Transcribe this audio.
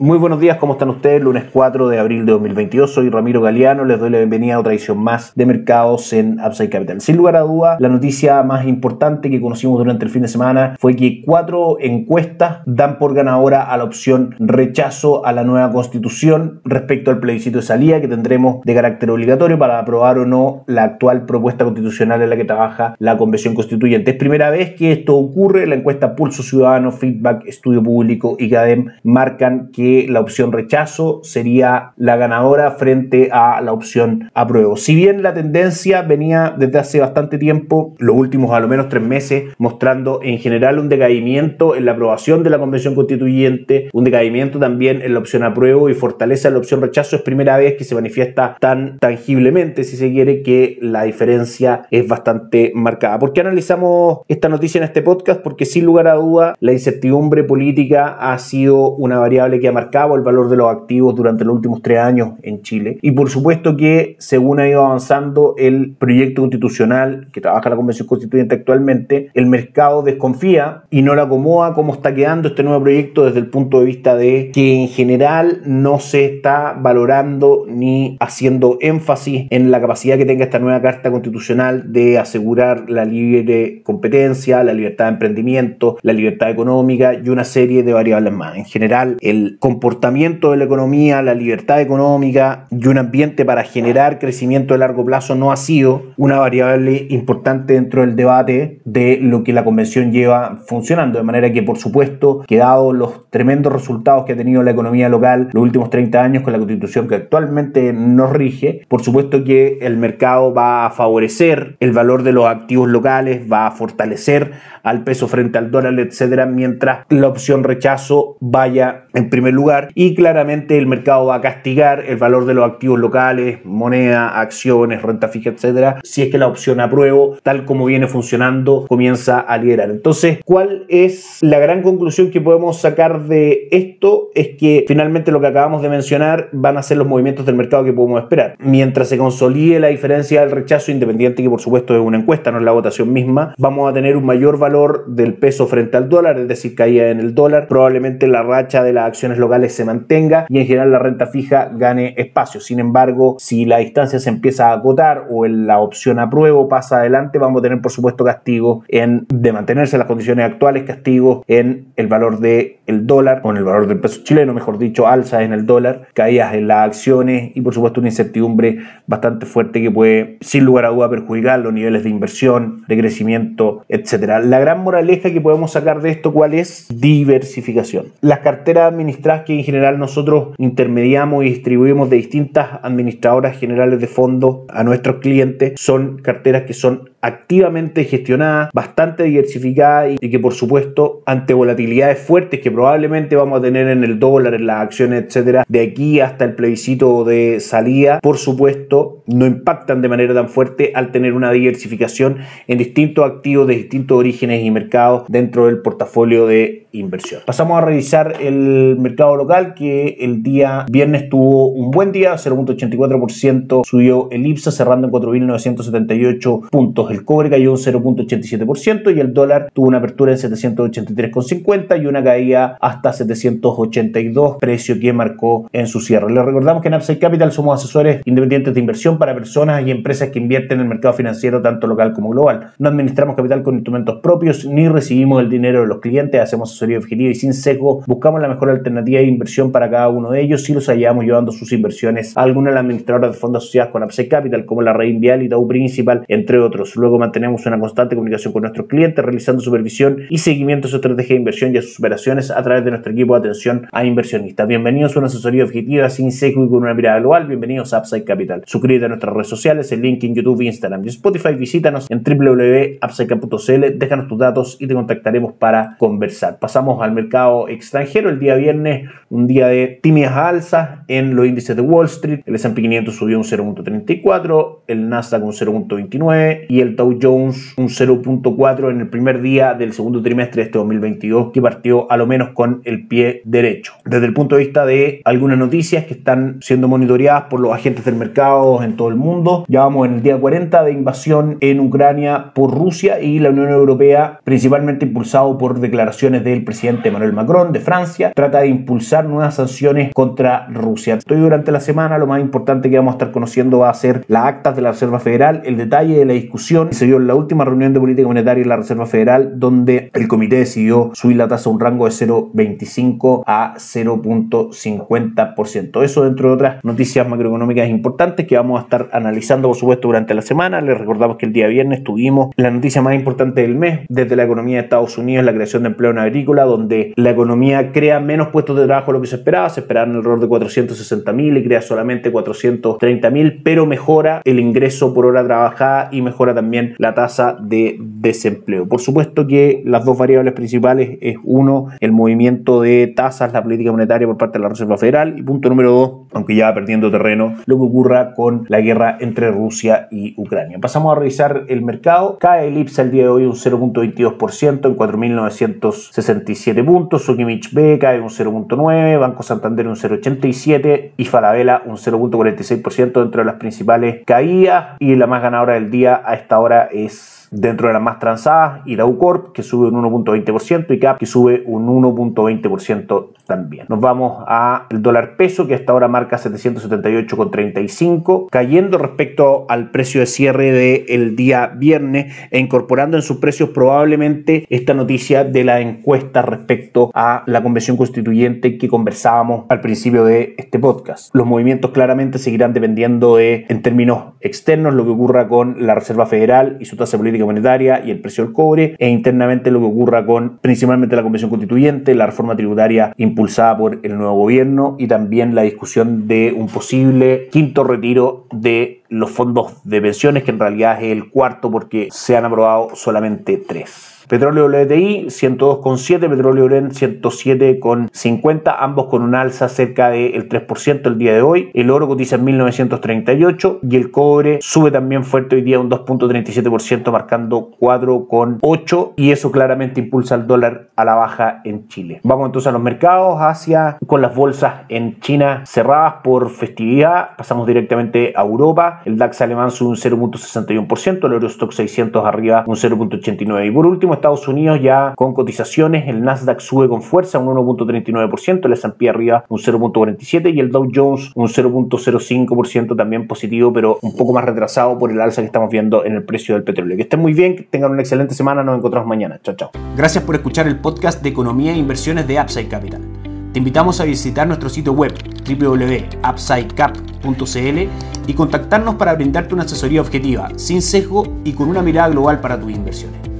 Muy buenos días, ¿cómo están ustedes? Lunes 4 de abril de 2022, soy Ramiro Galeano, les doy la bienvenida a otra edición más de mercados en Upside Capital. Sin lugar a duda, la noticia más importante que conocimos durante el fin de semana fue que cuatro encuestas dan por ganadora a la opción rechazo a la nueva constitución respecto al plebiscito de salida que tendremos de carácter obligatorio para aprobar o no la actual propuesta constitucional en la que trabaja la Convención Constituyente. Es primera vez que esto ocurre, la encuesta Pulso Ciudadano, Feedback, Estudio Público y CADEM marcan que la opción rechazo sería la ganadora frente a la opción apruebo. Si bien la tendencia venía desde hace bastante tiempo, los últimos a lo menos tres meses, mostrando en general un decaimiento en la aprobación de la Convención Constituyente, un decaimiento también en la opción apruebo y fortaleza en la opción rechazo, es primera vez que se manifiesta tan tangiblemente, si se quiere, que la diferencia es bastante marcada. ¿Por qué analizamos esta noticia en este podcast? Porque sin lugar a duda la incertidumbre política ha sido una variable que ha marcado el valor de los activos durante los últimos tres años en Chile. Y por supuesto que según ha ido avanzando el proyecto constitucional que trabaja la Convención Constituyente actualmente, el mercado desconfía y no la acomoda cómo está quedando este nuevo proyecto desde el punto de vista de que en general no se está valorando ni haciendo énfasis en la capacidad que tenga esta nueva Carta Constitucional de asegurar la libre competencia, la libertad de emprendimiento, la libertad económica y una serie de variables más. En general, el comportamiento de la economía, la libertad económica y un ambiente para generar crecimiento de largo plazo no ha sido una variable importante dentro del debate de lo que la convención lleva funcionando. De manera que, por supuesto, que dado los tremendos resultados que ha tenido la economía local los últimos 30 años con la constitución que actualmente nos rige, por supuesto que el mercado va a favorecer el valor de los activos locales, va a fortalecer al peso frente al dólar, etcétera, mientras la opción rechazo vaya en primer lugar y claramente el mercado va a castigar el valor de los activos locales, moneda, acciones, renta fija, etcétera, si es que la opción apruebo, tal como viene funcionando, comienza a liderar. Entonces, ¿cuál es la gran conclusión que podemos sacar de esto? Es que finalmente lo que acabamos de mencionar van a ser los movimientos del mercado que podemos esperar. Mientras se consolide la diferencia del rechazo, independiente que por supuesto es una encuesta, no es la votación misma, vamos a tener un mayor valor del peso frente al dólar, es decir, caída en el dólar, probablemente la racha de las acciones locales se mantenga y en general la renta fija gane espacio. Sin embargo, si la distancia se empieza a acotar o en la opción apruebo pasa adelante, vamos a tener por supuesto castigo en de mantenerse las condiciones actuales, castigo en el valor del el dólar en el valor del peso chileno, mejor dicho, alza en el dólar, caídas en las acciones y por supuesto una incertidumbre bastante fuerte que puede sin lugar a duda perjudicar los niveles de inversión, de crecimiento, etcétera. La gran moraleja que podemos sacar de esto, ¿cuál es? Diversificación. Las carteras administradas que en general nosotros intermediamos y distribuimos de distintas administradoras generales de fondos a nuestros clientes son carteras que son activamente gestionadas, bastante diversificadas y que por supuesto ante volatilidades fuertes que probablemente vamos a tener en el dólar, en las acciones, etcétera, de aquí hasta el plebiscito de salida, por supuesto no impactan de manera tan fuerte al tener una diversificación en distintos activos de distintos orígenes y mercados dentro del portafolio de inversión. Pasamos a revisar el mercado local que el día viernes tuvo un buen día, 0.84% subió el IPSA cerrando en 4.978 puntos. El cobre cayó un 0.87% y el dólar tuvo una apertura en 783,50 y una caída hasta 782, precio que marcó en su cierre. Les recordamos que en Upside Capital somos asesores independientes de inversión para personas y empresas que invierten en el mercado financiero tanto local como global. No administramos capital con instrumentos propios ni recibimos el dinero de los clientes, hacemos asesoría objetiva y sin sesgo, buscamos la mejor alternativa de inversión para cada uno de ellos y los hallamos llevando sus inversiones a alguna de las administradoras de fondos asociadas con Upside Capital, como la Red Vial y Tau Principal, entre otros. Luego mantenemos una constante comunicación con nuestros clientes, realizando supervisión y seguimiento a su estrategia de inversión y a sus operaciones a través de nuestro equipo de atención a inversionistas. Bienvenidos a una asesoría objetiva sin sesgo y con una mirada global. Bienvenidos a Upside Capital. Suscríbete a nuestras redes sociales, el link en YouTube, Instagram y Spotify. Visítanos en www.upsidecap.cl, déjanos tus datos y te contactaremos para conversar Pasamos al mercado extranjero. El día viernes, un día de tímidas alzas en los índices de Wall Street. El S&P 500 subió un 0.34, el Nasdaq un 0.29 y el Dow Jones un 0.4 en el primer día del segundo trimestre de este 2022 que partió a lo menos con el pie derecho. Desde el punto de vista de algunas noticias que están siendo monitoreadas por los agentes del mercado en todo el mundo, ya vamos en el día 40 de invasión en Ucrania por Rusia y la Unión Europea, principalmente impulsado por declaraciones del presidente Emmanuel Macron de Francia, trata de impulsar nuevas sanciones contra Rusia. Estoy durante la semana lo más importante que vamos a estar conociendo va a ser las actas de la Reserva Federal, el detalle de la discusión se dio en la última reunión de política monetaria de la Reserva Federal donde el comité decidió subir la tasa a un rango de 0,25 a 0.50%. Eso dentro de otras noticias macroeconómicas importantes que vamos a estar analizando por supuesto durante la semana. Les recordamos que el día viernes tuvimos la noticia más importante del mes desde la economía de Estados Unidos, la creación de empleo en agrícola, donde la economía crea menos puestos de trabajo de lo que se esperaba, se esperaban alrededor de 460 mil y crea solamente 430 mil, pero mejora el ingreso por hora trabajada y mejora también la tasa de desempleo. Por supuesto que las dos variables principales es uno, el movimiento de tasas, la política monetaria por parte de la Reserva Federal y punto número dos, aunque ya va perdiendo terreno, lo que ocurra con la guerra entre Rusia y Ucrania. Pasamos a revisar el mercado. Cae el IPSA el día de hoy un 0.22% en 4.967 puntos. Sukimich B cae un 0.9%, Banco Santander un 0.87% y Falabella un 0.46% dentro de las principales caídas. Y la más ganadora del día a esta hora es dentro de las más transadas, y Corp, que sube un 1.20%, y CAP, que sube un 1.20% también. Nos vamos al dólar peso, que hasta ahora marca 778,35, cayendo respecto al precio de cierre del día viernes e incorporando en sus precios probablemente esta noticia de la encuesta respecto a la convención constituyente que conversábamos al principio de este podcast. Los movimientos claramente seguirán dependiendo de, en términos externos, lo que ocurra con la Reserva Federal y su tasa política monetaria y el precio del cobre e internamente lo que ocurra con principalmente la Convención Constituyente, la reforma tributaria impulsada por el nuevo gobierno y también la discusión de un posible quinto retiro de los fondos de pensiones, que en realidad es el cuarto porque se han aprobado solamente tres. Petróleo WTI 102,7, petróleo Brent 107,50, ambos con un alza cerca del 3% el día de hoy. El oro cotiza en 1938 y el cobre sube también fuerte hoy día un 2.37%, marcando 4,8 y eso claramente impulsa el dólar a la baja en Chile. Vamos entonces a los mercados, Asia con las bolsas en China cerradas por festividad. Pasamos directamente a Europa. El DAX alemán sube un 0.61%, el Eurostock 600 arriba un 0.89 y por último Estados Unidos ya con cotizaciones, el Nasdaq sube con fuerza un 1.39%, el S&P arriba un 0.47% y el Dow Jones un 0.05% también positivo, pero un poco más retrasado por el alza que estamos viendo en el precio del petróleo. Que estén muy bien, que tengan una excelente semana, nos encontramos mañana. Chao, chao. Gracias por escuchar el podcast de Economía e Inversiones de Upside Capital. Te invitamos a visitar nuestro sitio web www.upsidecap.cl y contactarnos para brindarte una asesoría objetiva, sin sesgo y con una mirada global para tus inversiones.